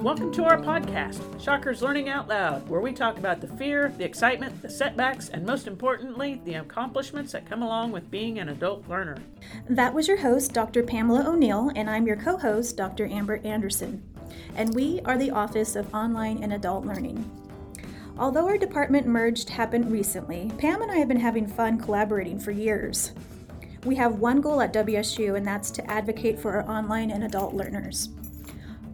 Welcome to our podcast, Shockers Learning Out Loud, where we talk about the fear, the excitement, the setbacks, and most importantly, the accomplishments that come along with being an adult learner. That was your host, Dr. Pamela O'Neill, and I'm your co host, Dr. Amber Anderson. And we are the Office of Online and Adult Learning. Although our department merged happened recently, Pam and I have been having fun collaborating for years. We have one goal at WSU, and that's to advocate for our online and adult learners.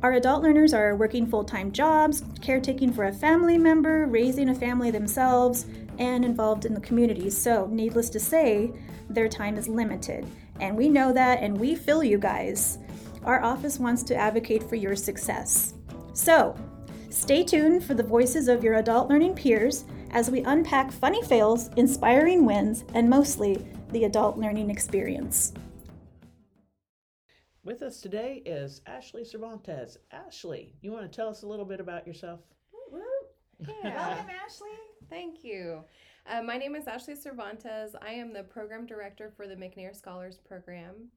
Our adult learners are working full time jobs, caretaking for a family member, raising a family themselves, and involved in the community. So, needless to say, their time is limited. And we know that, and we feel you guys. Our office wants to advocate for your success. So, stay tuned for the voices of your adult learning peers as we unpack funny fails, inspiring wins, and mostly the adult learning experience. With us today is Ashley Cervantes. Ashley, you want to tell us a little bit about yourself? Yeah. Welcome, Ashley. Thank you. Uh, my name is Ashley Cervantes. I am the program director for the McNair Scholars Program.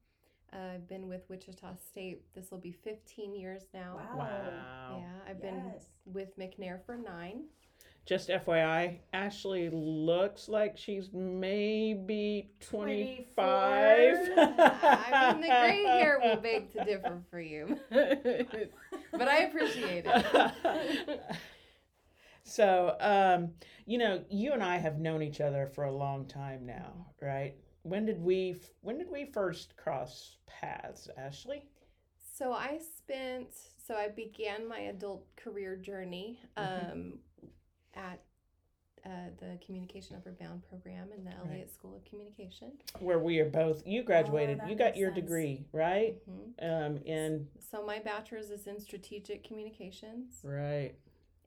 Uh, I've been with Wichita State. This will be 15 years now. Wow. wow. Yeah, I've been with McNair for nine just FYI, Ashley looks like she's maybe 25. I mean, the gray hair will beg to differ for you. but I appreciate it. so, um, you know, you and I have known each other for a long time now, right? When did we when did we first cross paths, Ashley? So I spent so I began my adult career journey mm-hmm. At uh, the Communication Upward Bound program in the Elliott right. School of Communication. Where we are both, you graduated, oh, you got your sense. degree, right? Mm-hmm. Um, and so my bachelor's is in strategic communications. Right.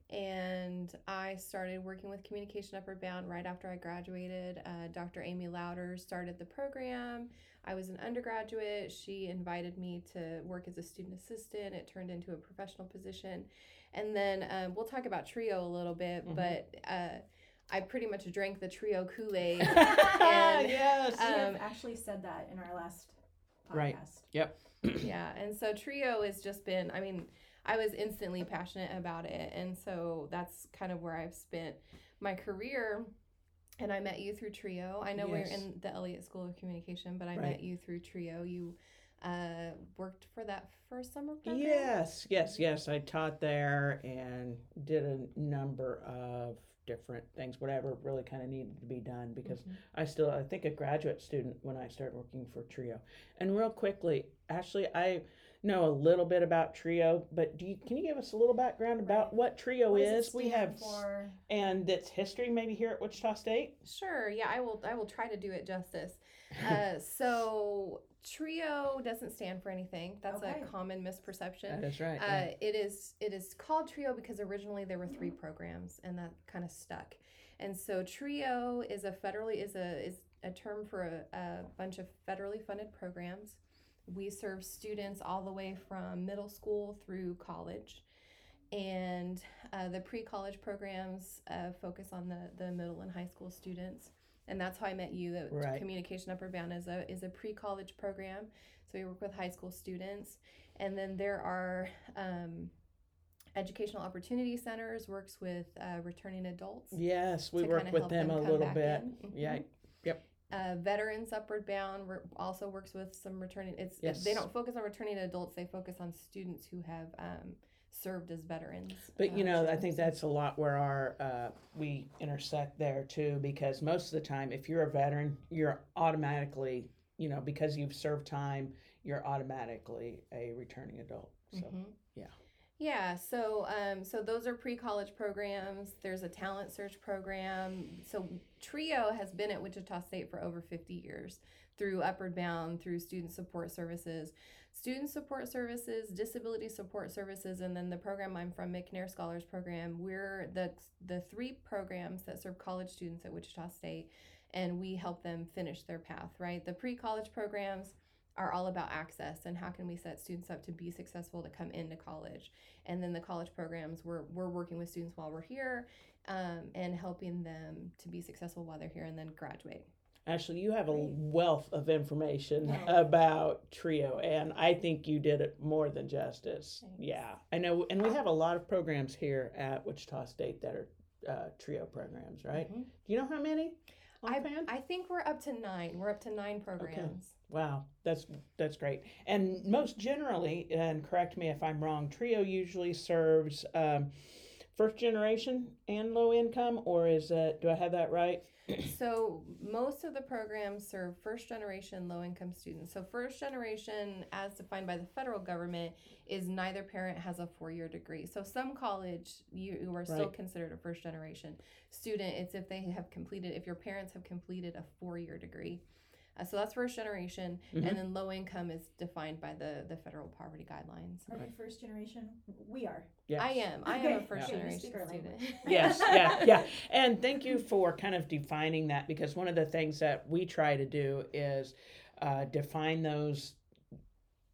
And I started working with Communication Upward Bound right after I graduated. Uh, Dr. Amy Louder started the program. I was an undergraduate. She invited me to work as a student assistant. It turned into a professional position. And then um, we'll talk about Trio a little bit, mm-hmm. but uh, I pretty much drank the Trio Kool Aid. yes. Um, actually said that in our last podcast. Right. Yep. yeah. And so Trio has just been, I mean, I was instantly passionate about it. And so that's kind of where I've spent my career. And I met you through Trio. I know yes. we're in the Elliott School of Communication, but I right. met you through Trio. You uh, worked for that first summer program? Yes, yes, yes. I taught there and did a number of different things, whatever really kind of needed to be done because mm-hmm. I still, I think, a graduate student when I started working for Trio. And real quickly, Ashley, I know a little bit about Trio, but do you can you give us a little background about right. what Trio what is? We have for... and its history maybe here at Wichita State. Sure. Yeah, I will. I will try to do it justice. Uh, so Trio doesn't stand for anything. That's okay. a common misperception. That is right. Uh, yeah. It is it is called Trio because originally there were three programs, and that kind of stuck. And so Trio is a federally is a is a term for a, a bunch of federally funded programs. We serve students all the way from middle school through college. And uh, the pre college programs uh, focus on the, the middle and high school students and that's how I met you. That right. Communication Upward Bound is a is a pre college program, so we work with high school students, and then there are um, educational opportunity centers works with uh, returning adults. Yes, we work with them, them, a little bit. Mm-hmm. Yeah. Yep. Uh, Veterans Upward Bound also works with some returning. It's yes. they don't focus on returning adults. They focus on students who have um, served as veterans. But you know, I think that's a lot where our uh, we intersect there too, because most of the time, if you're a veteran, you're automatically, you know, because you've served time, you're automatically a returning adult. So mm-hmm. yeah. Yeah, so um, so those are pre-college programs. There's a talent search program. So Trio has been at Wichita State for over 50 years through Upward Bound, through Student Support Services student support services, disability support services, and then the program I'm from, McNair Scholars Program. We're the the three programs that serve college students at Wichita State, and we help them finish their path. Right, the pre-college programs are all about access and how can we set students up to be successful to come into college and then the college programs we're, we're working with students while we're here um, and helping them to be successful while they're here and then graduate Ashley, you have a wealth of information Yeah. about Trio, and I think you did it more than justice. Thanks. Yeah, I know, and we have a lot of programs here at Wichita State that are uh, Trio programs, right? Mhm. Do you know how many? I? I think we're up to nine. We're up to nine programs. Wow, that's that's great. And most generally, and correct me if I'm wrong, Trio usually serves um, first generation and low income, or is it? Do I have that right? So most of the programs serve first generation low income students. So first generation, as defined by the federal government, is neither parent has a four year degree. So some college you, you are still Right. considered a first generation student. It's if they have completed if your parents have completed a four year degree. Uh, so that's first generation, Mhm. and then low income is defined by the the federal poverty guidelines. Are we first generation? We are. Yes. I am. I am a first Yeah. generation student. yes, yeah, yeah. And thank you for kind of defining that because one of the things that we try to do is uh, define those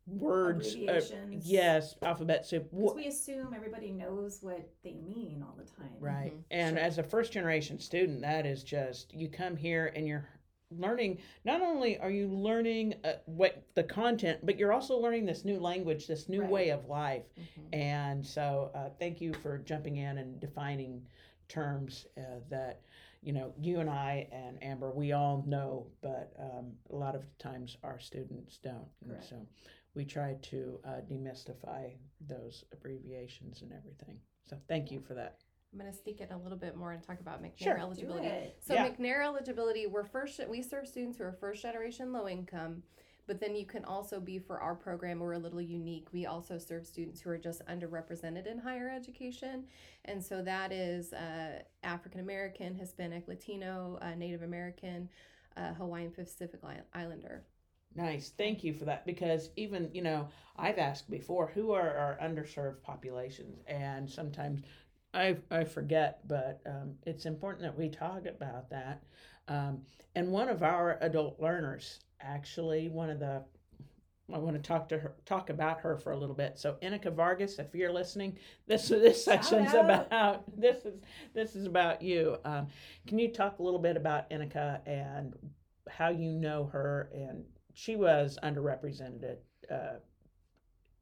words. uh, yes, alphabet soup. Because Wh- we assume everybody knows what they mean all the time. Right. Mhm. And Sure. as a first generation student, that is just, you come here and you're learning, not only are you learning uh, what the content, but you're also learning this new language, this new Right. way of life. Mhm. And so uh, thank you for jumping in and defining terms uh, that, you know, you and I and Amber, we all know, but um, a lot of times our students don't. And so we try to uh, demystify those abbreviations and everything. So thank you for that. I'm gonna sneak in a little bit more and talk about McNair Sure. Eligibility. it. So Yeah. McNair eligibility, we're first we serve students who are first generation low income, but then you can also be for our program we're a little unique. We also serve students who are just underrepresented in higher education, and so that is uh, African American, Hispanic, Latino, uh, Native American, uh, Hawaiian Pacific Islander. Nice. Thank you for that because even, you know, I've asked before who are our underserved populations and sometimes I, I forget, but um, it's important that we talk about that. Um, and one of our adult learners, actually, one of the I want to talk to her, talk about her for a little bit. So, Inika Vargas, if you're listening, this this section's about this is this is about you. Um, can you talk a little bit about Inika and how you know her? And she was underrepresented. Uh,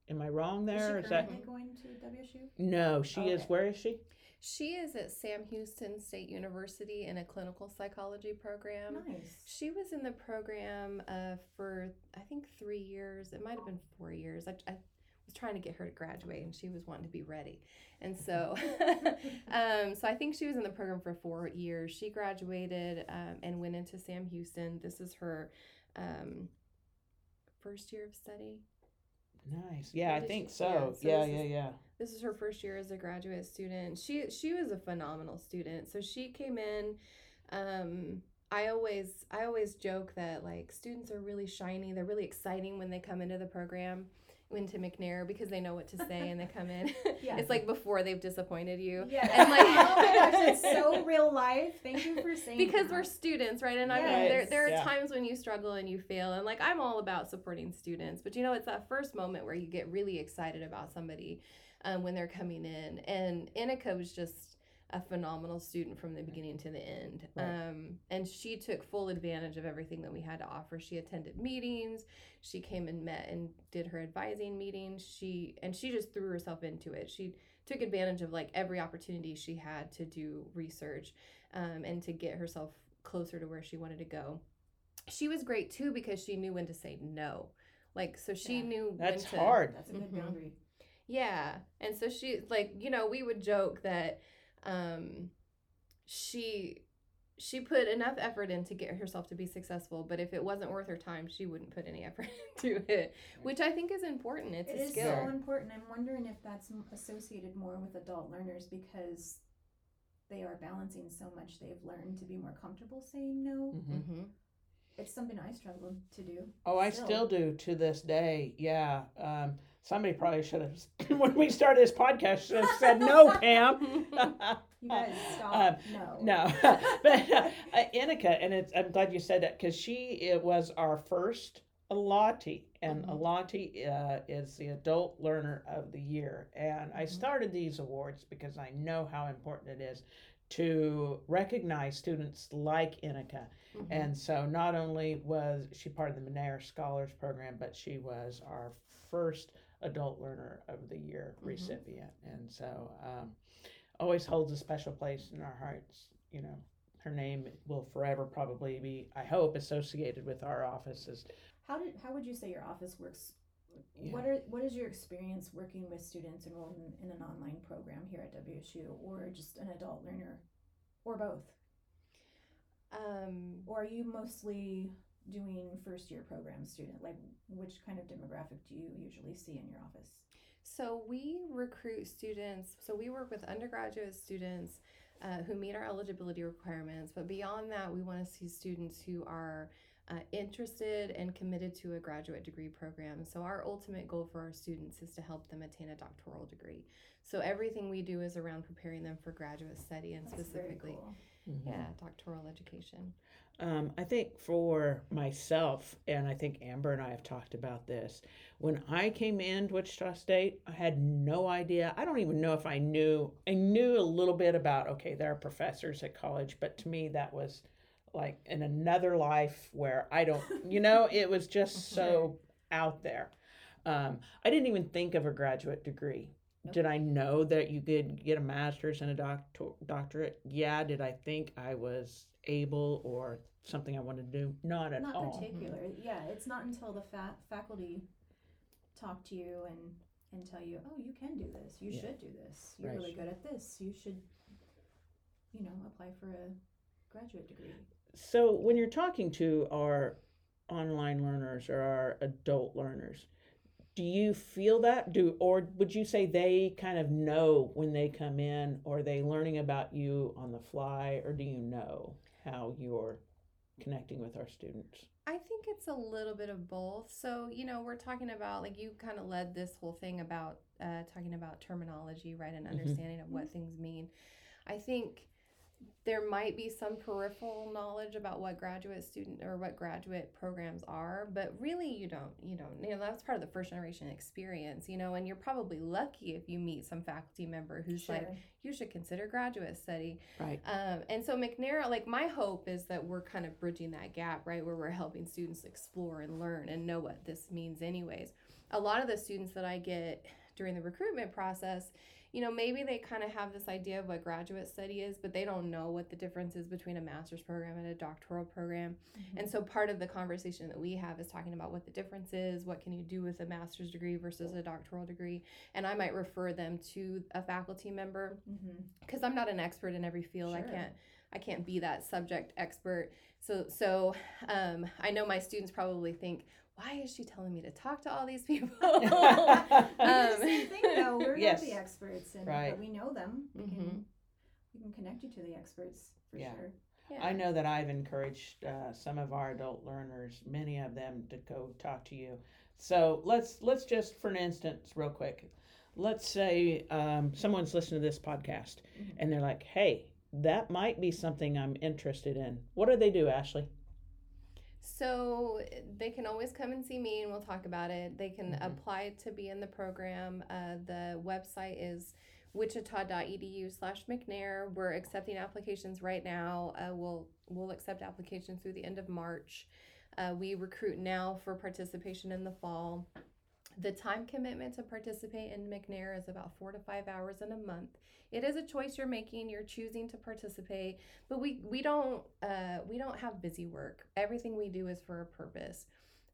am I wrong Is she there? Is that currently going to WSU? no? She is. Okay. Where is she? She is at Sam Houston State University in a clinical psychology program. Nice. She was in the program uh, for I think three years. It might have been four years. I, I was trying to get her to graduate, and she was wanting to be ready. And so, um, so I think she was in the program for four years. She graduated um, and went into Sam Houston. This is her um, first year of study. Nice. Yeah, I think she- so. yeah, so Yeah, yeah, is- yeah. This is her first year as a graduate student. She she was a phenomenal student. So she came in. Um, I always I always joke that like students are really shiny. They're really exciting when they come into the program, into McNair because they know what to say and they come in. Yeah. it's like before they've disappointed you. Yeah. And like oh my gosh, it's so real life. Thank you for saying because that. we're students, right? And I mean, there, there are Yeah. times when you struggle and you fail, and like I'm all about supporting students, but you know, it's that first moment where you get really excited about somebody um, when they're coming in. And Inika was just a phenomenal student from the beginning to the end, Right. um, and she took full advantage of everything that we had to offer. She attended meetings, she came and met and did her advising meetings. She and she just threw herself into it. She took advantage of like every opportunity she had to do research um, and to get herself closer to where she wanted to go. She was great too because she knew when to say no. Like so she Yeah. knew That's when to hard. That's a good Mhm. boundary. yeah. And so she like, you know, we would joke that um she she put enough effort in to get herself to be successful, but if it wasn't worth her time, she wouldn't put any effort into it, which I think is important. It's It a is skill. so important. I'm wondering if that's associated more with adult learners because they are balancing so much. They've learned to be more comfortable saying no. Mhm. hmm It's something I struggled to do. Oh, I Still. still do to this day. Yeah. Um, somebody probably should have, when we started this podcast, should have said no, Pam. You guys stop. Um, no. no, but uh, Inika, and it's, I'm glad you said that because she it was our first Alati, and Mhm. Alati uh, is the Adult Learner of the Year. And I Mhm. started these awards because I know how important it is to recognize students like Inika. Mhm. And so not only was she part of the McNair Scholars Program, but she was our first Adult Learner of the Year Mhm. recipient. And so um, always holds a special place in our hearts. You know, her name will forever probably be, I hope, associated with our offices. How did how would you say your office works? Yeah. What are what is your experience working with students enrolled in, in an online program here at WSU, or just an adult learner, or both? um, Or are you mostly doing first year program student? Like, which kind of demographic do you usually see in your office? So we recruit students. So we work with undergraduate students uh, who meet our eligibility requirements. But beyond that, we want to see students who are uh, interested and committed to a graduate degree program. So our ultimate goal for our students is to help them attain a doctoral degree. So everything we do is around preparing them for graduate study and That's specifically, cool. Mhm. yeah, doctoral education. Um, I think for myself, and I think Amber and I have talked about this, when I came into Wichita State, I had no idea. I don't even know if I knew. I knew a little bit about, okay, there are professors at college, but to me, that was like in another life where I don't, you know, it was just so out there. Um, I didn't even think of a graduate degree. Nope. Did I know that you could get a master's and a doctor- doctorate? Yeah. Did I think I was able or something I wanted to do? Not at Not all. Not particular. Yeah, it's not until the fa- faculty talk to you and and tell you, oh, you can do this. You Yeah. should do this. You're Right. really good at this. You should, you know, apply for a graduate degree. So when you're talking to our online learners or our adult learners, do you feel that? Do or would you say they kind of know when they come in or are they learning about you on the fly or do you know how you're connecting with our students? I think it's a little bit of both. So, you know, we're talking about, like, you kind of led this whole thing about uh, talking about terminology, right? And Mhm. understanding of what things mean. I think there might be some peripheral knowledge about what graduate student or what graduate programs are, but really you don't, you don't, you know, that's part of the first generation experience, you know, and you're probably lucky if you meet some faculty member who's like, you should consider graduate study. Right. Um, and so McNair, like my hope is that we're kind of bridging that gap, right, where we're helping students explore and learn and know what this means, anyways. A lot of the students that I get during the recruitment process, you know, maybe they kind of have this idea of what graduate study is, but they don't know what the difference is between a master's program and a doctoral program. Mm-hmm. And so part of the conversation that we have is talking about what the difference is, what can you do with a master's degree versus a doctoral degree, and I might refer them to a faculty member Mm-hmm. because I'm not an expert in every field. I can't I can't be that subject expert. So so um, I know my students probably think, why is she telling me to talk to all these people? the same Um, thing though. We're Yes. not the experts, and Right. but we know them. We Mhm. can we can connect you to the experts for Yeah. sure. yeah. I know that I've encouraged uh, some of our adult learners, many of them, to go talk to you. So let's let's just, for an instance, real quick, let's say um, someone's listening to this podcast Mhm. and they're like, "Hey, that might be something I'm interested in." What do they do, Ashley? So they can always come and see me and we'll talk about it. They can Mhm. apply to be in the program. Uh, the website is wichita.edu slash McNair. We're accepting applications right now. Uh, we'll we'll accept applications through the end of March. Uh, we recruit now for participation in the fall. The time commitment to participate in McNair is about four to five hours in a month. It is a choice you're making. You're choosing to participate, but we we don't uh, we don't have busy work. Everything we do is for a purpose.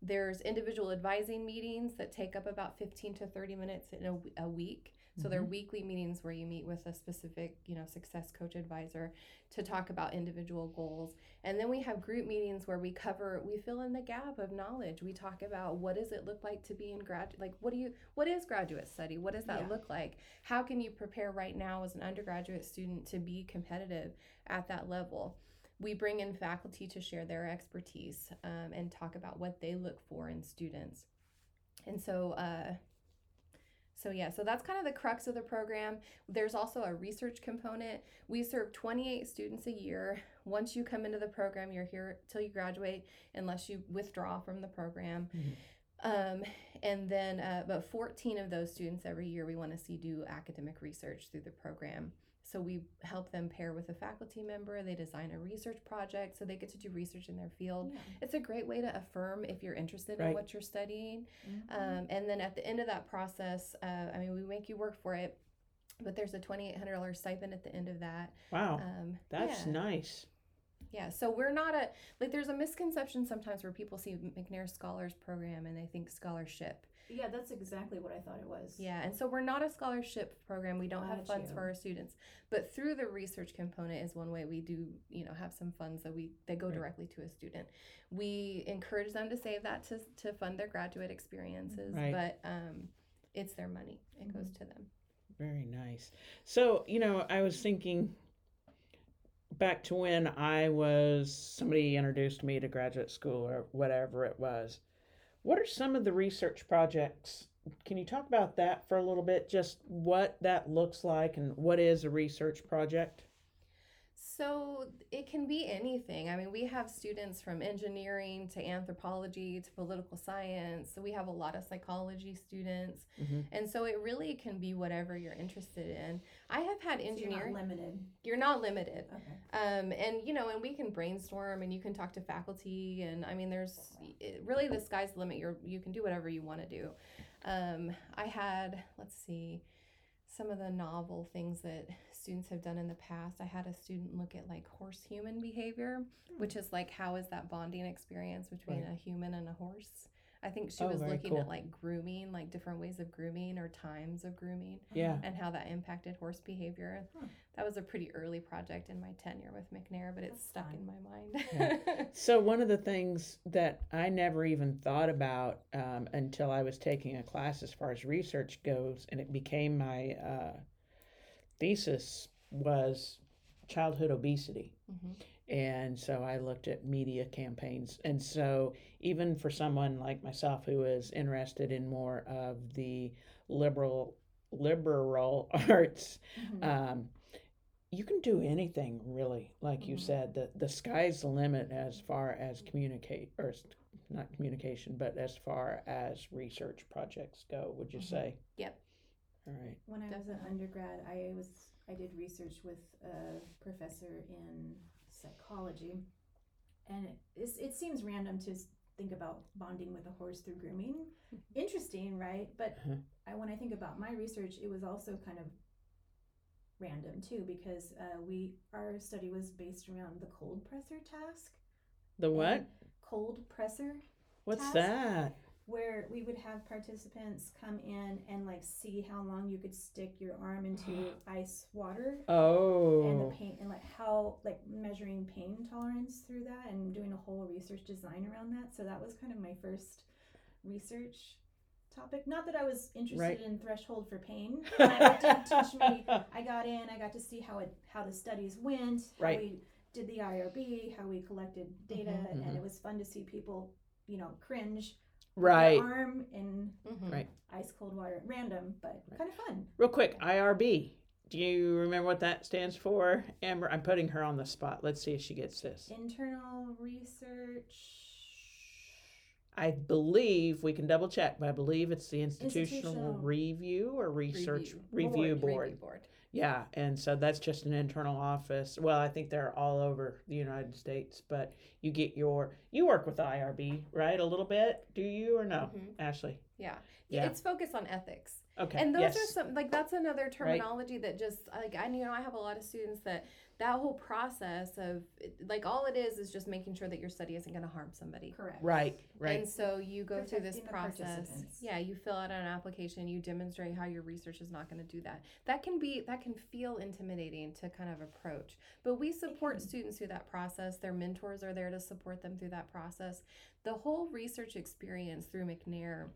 There's individual advising meetings that take up about 15 to 30 minutes in a, a week. So they're weekly meetings where you meet with a specific, you know, success coach advisor to talk about individual goals. And then we have group meetings where we cover, we fill in the gap of knowledge. We talk about what does it look like to be in grad, like what do you, what is graduate study? What does that Yeah. look like? How can you prepare right now as an undergraduate student to be competitive at that level? We bring in faculty to share their expertise um, and talk about what they look for in students. And so, uh, so yeah, so that's kind of the crux of the program. There's also a research component. We serve 28 students a year. Once you come into the program, you're here till you graduate, unless you withdraw from the program. Mhm. Um, and then, uh, but 14 of those students every year we want to see do academic research through the program. So we help them pair with a faculty member. They design a research project so they get to do research in their field. Yeah. It's a great way to affirm if you're interested in what you're studying. Mhm. Um, and then at the end of that process, uh, I mean, we make you work for it, but there's a $2,800 stipend at the end of that. Wow, Um, that's yeah. nice. Yeah, so we're not a like. There's a misconception sometimes where people see McNair Scholars Program and they think scholarship. Yeah, that's exactly what I thought it was. Yeah, and so we're not a scholarship program. We don't have Got funds you. for our students, but through the research component is one way we do, you know, have some funds that we they go Right. directly to a student. We encourage them to save that to to fund their graduate experiences, Right. but um, it's their money. It goes to them. Very nice. So, you know, I was thinking back to when I was, somebody introduced me to graduate school or whatever it was. What are some of the research projects? Can you talk about that for a little bit? Just what that looks like and what is a research project? So it can be anything. I mean, we have students from engineering to anthropology to political science. So we have a lot of psychology students. Mhm. And so it really can be whatever you're interested in. I have had So you're not engineering. limited. You're not limited. Okay. Um, and you know, and we can brainstorm and you can talk to faculty and I mean, there's it, really the sky's the limit. You're, you can do whatever you want to do. Um, I had, let's see, some of the novel things that students have done in the past. I had a student look at like horse human behavior, which is like how is that bonding experience between Right. a human and a horse? I think she Oh, was looking cool. at like grooming, like different ways of grooming or times of grooming Yeah. and how that impacted horse behavior. Huh. That was a pretty early project in my tenure with McNair, but it's That's stuck fun. in my mind. Yeah. So one of the things that I never even thought about um, until I was taking a class as far as research goes, and it became my uh, thesis, was childhood obesity. Mhm. And so I looked at media campaigns. And so even for someone like myself who is interested in more of the liberal liberal arts, Mhm. um, you can do anything really. Like you Mhm. said, the the sky's the limit as far as communicate or not communication, but as far as research projects go. Would you Mhm. say? Yep. All right. When I was an undergrad, I was I did research with a professor in psychology, and it, it's- it seems random to think about bonding with a horse through grooming. Interesting, right? But Uh-huh. I, when I think about my research, it was also kind of random too because uh, we our study was based around the cold pressor task. The what? Cold pressor What's task? that? Where we would have participants come in and like see how long you could stick your arm into ice water Oh. and the Oh, pain and like how like measuring pain tolerance through that and doing a whole research design around that so that was kind of my first research topic not that i was interested Right. in threshold for pain but it did teach me i got in i got to see how it how the studies went how Right. we did the irb how we collected data Mhm, and it was fun to see people you know cringe right. their arm in Mhm. Right. ice cold water at random but Right. kind of fun Real quick, IRB. Do you remember what that stands for? Amber, I'm putting her on the spot. Let's see if she gets this. internal research I believe we can double check, but I believe it's the institutional, Institutional review or research Review. review, Board. board. Review board. Yeah, and so that's just an internal office. Well, I think they're all over the United States, but you get your you work with IRB, right? A little bit, do you or no, Mhm. Ashley? Yeah. Yeah. It's focused on ethics. Okay. and those yes. are some like that's another terminology that just like I you know I have a lot of students that that whole process of like all it is is just making sure that your study isn't going to harm somebody. correct right, right. And so you go through this process. Yeah, you fill out an application, you demonstrate how your research is not going to do that. That can be that can feel intimidating to kind of approach. But we support students through that process. Their mentors are there to support them through that process. The whole research experience through McNair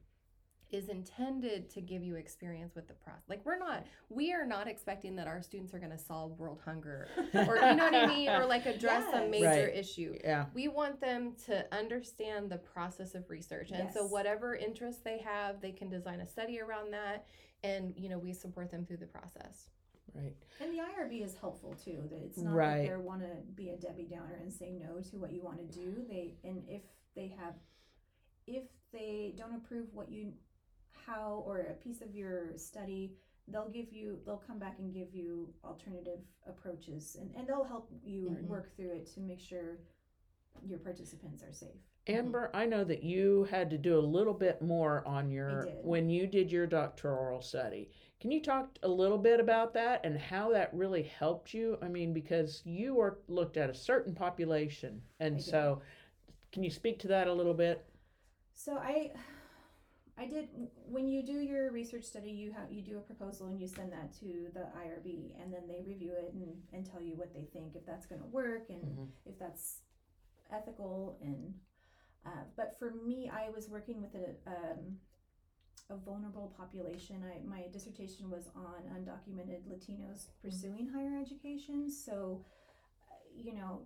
is intended to give you experience with the process. Like we're not we are not expecting that our students are going to solve world hunger or you know what I mean or like address some Yes. major Right. issue yeah, we want them to understand the process of research and so whatever interest they have they can design a study around that and you know we support them through the process right. And the IRB is helpful too. That it's not Right. that they want to be a Debbie Downer and say no to what you want to do. They and if they have, if they don't approve what you, how or a piece of your study, they'll give you they'll come back and give you alternative approaches and, and they'll help you Mhm. work through it to make sure your participants are safe. Amber, I know that you had to do a little bit more on your when you did your doctoral study. Can you talk a little bit about that and how that really helped you? I mean, because you were looked at a certain population, and so can you speak to that a little bit? So I I did when you do your research study you have you do a proposal and you send that to the IRB and then they review it and, and tell you what they think if that's going to work and Mhm. if that's ethical and uh, but for me I was working with a um, a vulnerable population. I my dissertation was on undocumented Latinos pursuing higher education so uh, you know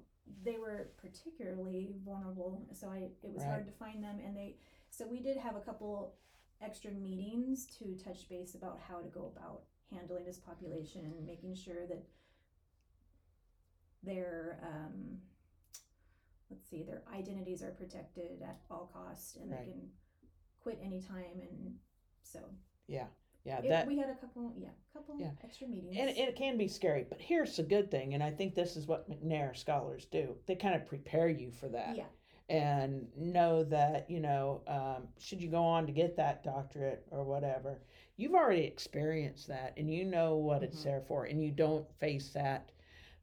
they were particularly vulnerable so I it was Right. hard to find them and they so we did have a couple extra meetings to touch base about how to go about handling this population and making sure that their um, let's see their identities are protected at all costs and Right. they can quit anytime and so Yeah, yeah, it, that we had a couple yeah couple Yeah. extra meetings and it can be scary. But here's the good thing, and I think this is what McNair scholars do. They kind of prepare you for that. yeah and know that you know um, should you go on to get that doctorate or whatever you've already experienced that and you know what it's Mhm. there for and you don't face that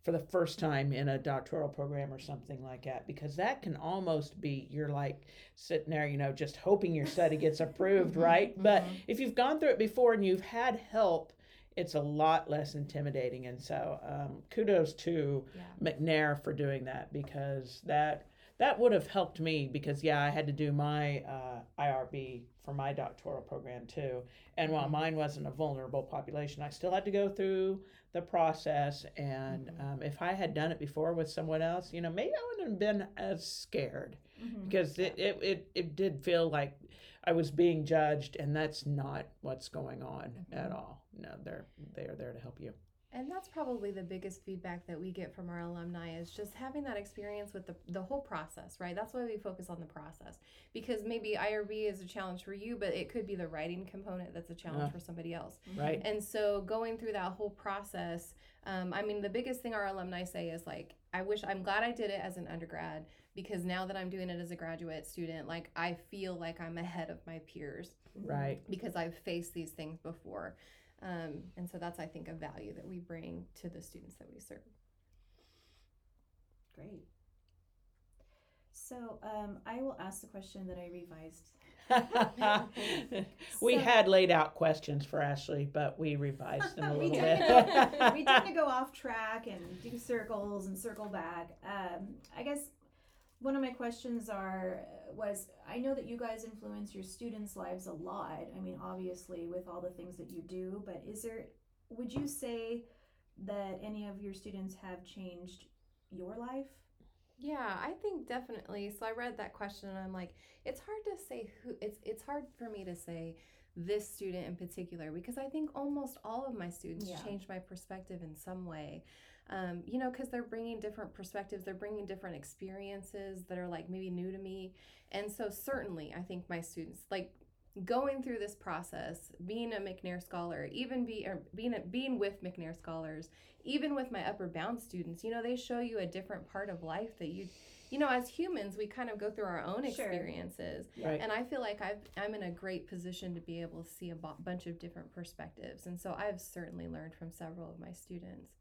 for the first time in a doctoral program or something like that because that can almost be you're like sitting there you know just hoping your study gets approved Mhm, right but mhm. if you've gone through it before and you've had help it's a lot less intimidating and so um, kudos to Yeah. McNair for doing that because that that would have helped me because yeah I had to do my uh, IRB for my doctoral program too and while Mhm. mine wasn't a vulnerable population I still had to go through the process and Mhm. um, if I had done it before with someone else you know maybe I wouldn't have been as scared Mhm. because it, it, it, it did feel like I was being judged and that's not what's going on at Mhm. all no they're they're there to help you And that's probably the biggest feedback that we get from our alumni is just having that experience with the, the whole process, right? That's why we focus on the process. Because maybe IRB is a challenge for you, but it could be the writing component that's a challenge for somebody else. right And so going through that whole process, um, I mean, the biggest thing our alumni say is like, I wish, I'm glad I did it as an undergrad because now that I'm doing it as a graduate student, like I feel like I'm ahead of my peers right because I've faced these things before. Um, and so that's, I think, a value that we bring to the students that we serve. great so um, I will ask the question that I revised we So- had laid out questions for Ashley, but we revised them a we, little tend bit. to, we tend to go off track and do circles and circle back. Um, I guess one of my questions are uh, was I know that you guys influence your students' lives a lot. I mean, obviously with all the things that you do, but is there would you say that any of your students have changed your life? Yeah, I think definitely. So I read that question and I'm like, it's hard to say who it's it's hard for me to say this student in particular because I think almost all of my students Yeah. changed my perspective in some way. Um, you know, because they're bringing different perspectives, they're bringing different experiences that are like maybe new to me. And so, certainly, I think my students, like going through this process, being a McNair scholar, even be or being a, being with McNair scholars, even with my upward bound students, you know, they show you a different part of life that you, you know, as humans, we kind of go through our own Sure. experiences. Right. And I feel like I've, I'm in a great position to be able to see a bunch of different perspectives. And so I've certainly learned from several of my students.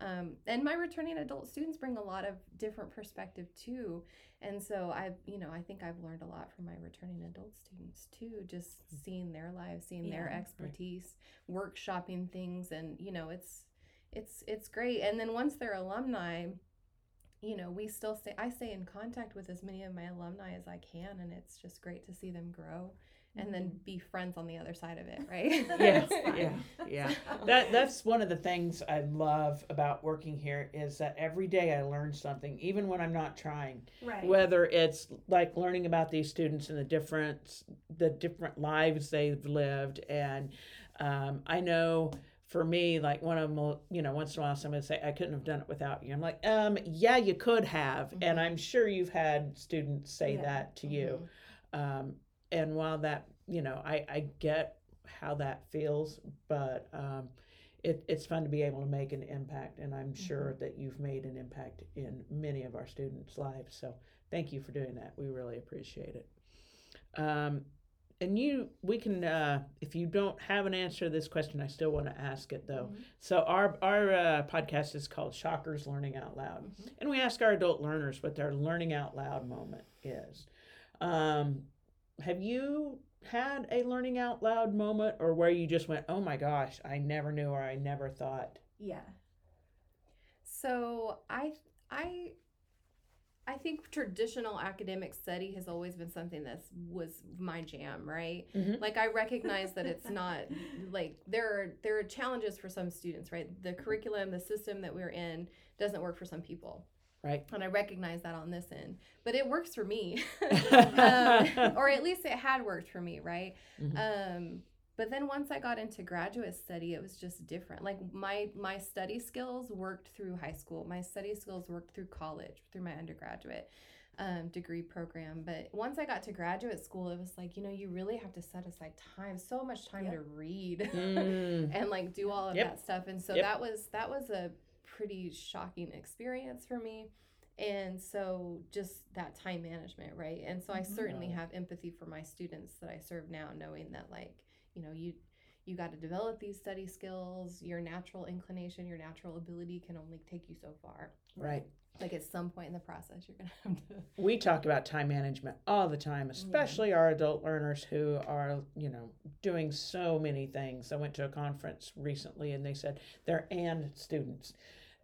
Um, and my returning adult students bring a lot of different perspective too. And so I've, you know, I think I've learned a lot from my returning adult students too, just seeing their lives, seeing their Yeah. expertise, workshopping things. And, you know, it's, it's, it's great. And then once they're alumni, you know, we still stay, I stay in contact with as many of my alumni as I can. And it's just great to see them grow and then be friends on the other side of it, right? Yeah, That's yeah, yeah. That that's one of the things I love about working here is that every day I learn something, even when I'm not trying. right. Whether it's like learning about these students and the different the different lives they've lived, and um, I know for me, like one of them, you know, once in a while somebody will say, "I couldn't have done it without you." I'm like, um, yeah, you could have, and Mhm. I'm sure you've had students say Yeah. that to you. Mhm. Um, and while that, you know, I, I get how that feels, but um, it, it's fun to be able to make an impact, and I'm sure that you've made an impact in many of our students' lives. So thank you for doing that. We really appreciate it. Um, and you, we can, uh, if you don't have an answer to this question, I still want to ask it though. Mhm. So our our uh, podcast is called Shockers Learning Out Loud, Mhm. and we ask our adult learners what their learning out loud moment is. Um, have you had a learning out loud moment, or where you just went, "Oh my gosh, I never knew," or "I never thought"? Yeah. So I I I think traditional academic study has always been something that's was my jam, right? Mhm. Like I recognize that it's not like there are there are challenges for some students, right? The curriculum, the system that we're in doesn't work for some people. Right. And I recognize that on this end. But it works for me. um, or at least it had worked for me, right? Mhm. Um, but then once I got into graduate study, it was just different. Like my my study skills worked through high school. My study skills worked through college, through my undergraduate um, degree program. But once I got to graduate school, it was like you know you really have to set aside time, so much time Yep. to read Mm. and like do all of Yep. that stuff. And so Yep. that was that was a pretty shocking experience for me. And so just that time management, right? And so I Mhm. certainly have empathy for my students that I serve now, knowing that like, you know, you you got to develop these study skills. Your natural inclination, your natural ability can only take you so far. Right. Like at some point in the process, you're gonna have to. We talk about time management all the time, especially our adult learners who are, you know, doing so many things. I went to a conference recently and they said they're and students,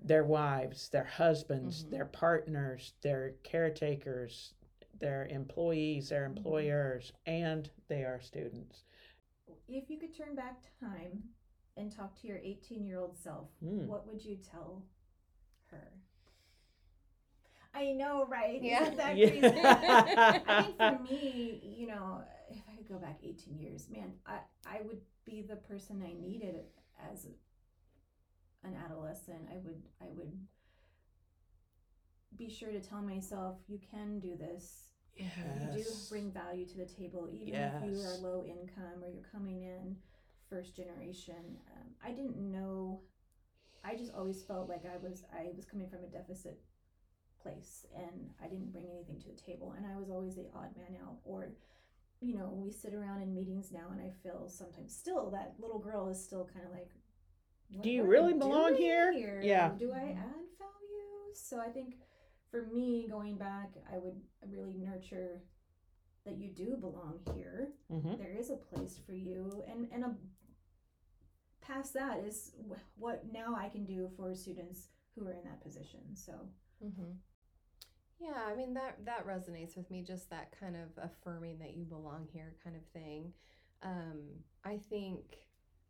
their wives, their husbands, Mhm. their partners, their caretakers, their employees, their Mhm. employers, and they are students. If you could turn back time and talk to your 18 year old self, Mm. what would you tell her? I know, right? Yeah. Isn't that Yeah. crazy? I think for me, you know, if I could go back 18 years, man, I, I would be the person I needed as an adolescent. I would I would be sure to tell myself you can do this. Yes. You do bring value to the table, even if you are low income or you're coming in first generation. Um, I didn't know. I just always felt like I was I was coming from a deficit place, and I didn't bring anything to the table, and I was always the odd man out. Or, you know, we sit around in meetings now, and I feel sometimes still that little girl is still kind of like. "What- Do you what I really belong doing here?" Yeah. Do I add value? So I think for me, going back, I would really nurture that you do belong here. hmm There is a place for you, and and a past that is what now I can do for students who are in that position. So Mm-hmm. Yeah, I mean that that resonates with me. Just that kind of affirming that you belong here, kind of thing. Um, I think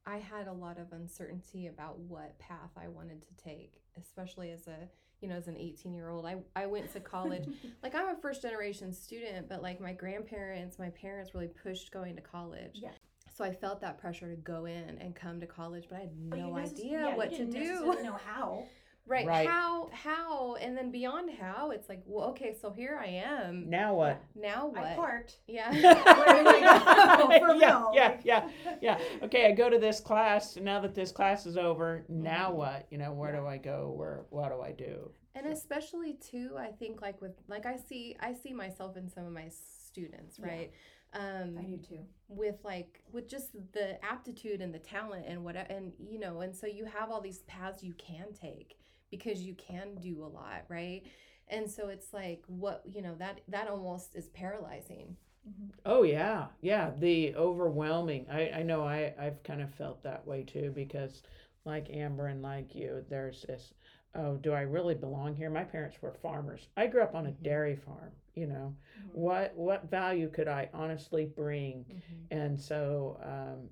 I had a lot of uncertainty about what path I wanted to take, especially as a you know as an 18 year old. I I went to college. like I'm a first generation student, but like my grandparents, my parents really pushed going to college. Yeah. So I felt that pressure to go in and come to college, but I had no necess- idea yeah, what to do. didn't do. Know how? Right. Right. How how and then beyond how it's like, well, okay, so here I am. Now what? Now what? I parked. Yeah. Where I go? For yeah, real. yeah, yeah, yeah. Okay, I go to this class. Now that this class is over, now Mhm. what? You know, where Yeah. do I go? Where? What do I do? and especially too, I think like with like I see I see myself in some of my students, Yeah. right? Um I do too. with like with just the aptitude and the talent and what and you know and so you have all these paths you can take because you can do a lot right and so it's like what you know that that almost is paralyzing Mhm. Oh yeah, yeah. The overwhelming. I I know. I I've kind of felt that way too because, like Amber and like you, there's this. Oh, do I really belong here? My parents were farmers. I grew up on a Mhm. dairy farm. You know, Mhm. what what value could I honestly bring? and so um,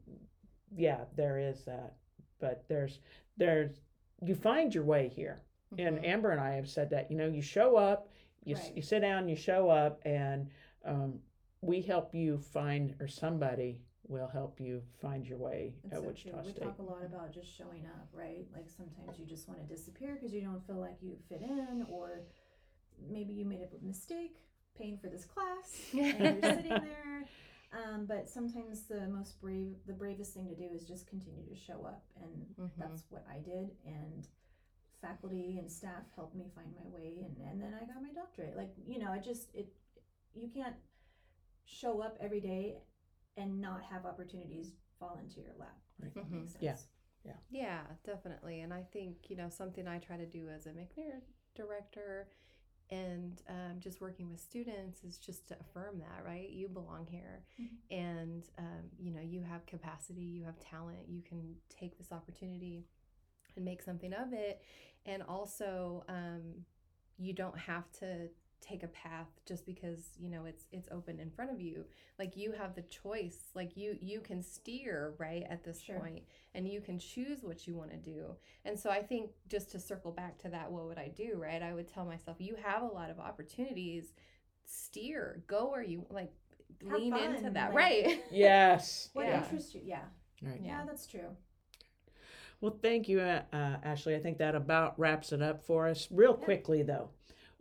yeah there is that but there's there's you find your way here and Mhm. amber and i have said that you know you show up you, Right. you sit down you show up and um, we help you find or somebody will help you find your way It's at so wichita true. We talk a lot about just showing up, right? Like sometimes you just want to disappear because you don't feel like you fit in, or maybe you made a mistake paying for this class and you're sitting there. Um, but sometimes the most brave, the bravest thing to do is just continue to show up, and Mhm. that's what I did. And faculty and staff helped me find my way, and, and then I got my doctorate. Like you know, I just it, you can't show up every day and not have opportunities fall into your lap. if that Mhm. makes sense. Yeah. Yeah, definitely. And I think, you know, something I try to do as a McNair director and um, just working with students is just to affirm that, right? You belong here. Mhm. And, um, you know, you have capacity, you have talent, you can take this opportunity and make something of it. And also, um, you don't have to take a path just because you know it's it's open in front of you like you have the choice like you you can steer right at this Sure. point and you can choose what you want to do and so i think just to circle back to that what would i do right i would tell myself you have a lot of opportunities steer go where you like Have lean into that like- right Yes. What Yeah. interests you? Yeah. Right. yeah, that's true. Well, thank you, uh, uh, Ashley. I think that about wraps it up for us. Real Yeah. quickly, though,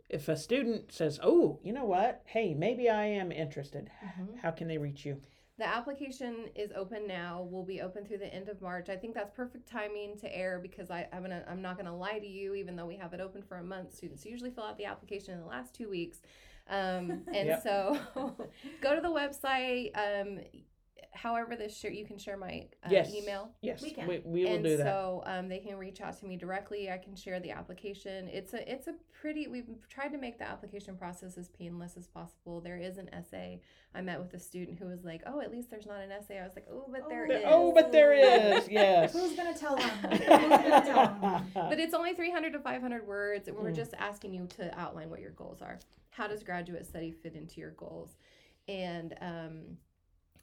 if a student says, "Oh, you know what? Hey, maybe I am interested," Mhm. how can they reach you? The application is open now. Will be open through the end of March. I think that's perfect timing to air because I, I'm gonna I'm not gonna lie to you. Even though we have it open for a month, students usually fill out the application in the last two weeks. Um, and Yep. so go to the website. Um, however, this share you can share my uh, Yes. email. Yes, We can. we, we will and do that. so um, they can reach out to me directly. I can share the application. It's a it's a pretty. We've tried to make the application process as painless as possible. There is an essay. I met with a student who was like, "Oh, at least there's not an essay." I was like, "Oh, but there Oh. is." oh, but there is. Yes. Who's gonna tell them? Who's gonna tell them? But it's only 300 to 500 words, and we're Mm. just asking you to outline what your goals are. How does graduate study fit into your goals? And um,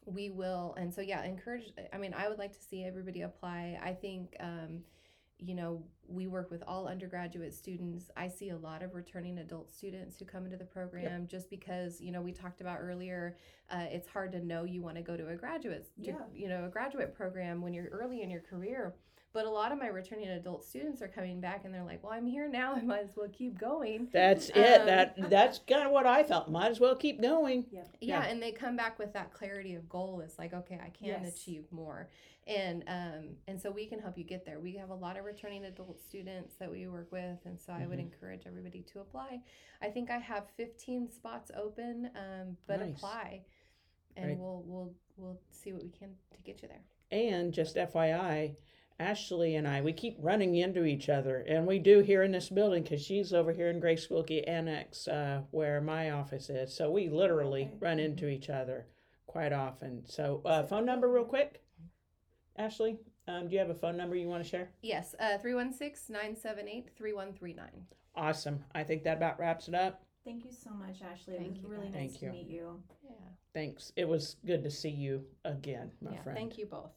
we will, and so yeah, encourage. I mean, I would like to see everybody apply. I think, um, you know, we work with all undergraduate students. I see a lot of returning adult students who come into the program just because, you know, we talked about earlier, uh, it's hard to know you want to go to a graduate, Yeah. you know, a graduate program when you're early in your career. But a lot of my returning adult students are coming back and they're like, well, I'm here now. I might as well keep going. That's it. Um, that that's kind of what I felt. Might as well keep going. Yeah, Yeah. and they come back with that clarity of goal. It's like, okay, I can Yes. achieve more, and um, and so we can help you get there. We have a lot of returning adult students that we work with, and so I would Mhm. encourage everybody to apply. I think I have 15 spots open, um, but Nice. apply, and Great. we'll we'll we'll see what we can to get you there. And just FYI, Ashley and I, we keep running into each other, and we do here in this building because she's over here in Grace Wilkie Annex, uh, where my office is. So we literally Okay. run into each other quite often. So, uh, phone number, real quick, Ashley. Um, do you have a phone number you want to share? Yes, uh, 316-978-3139. Awesome. I think that about wraps it up. Thank you so much, Ashley. It Thank was you, really guys. nice Thank to you. meet you. Yeah, Thanks. It was good to see you again, my yeah. friend. Thank you both.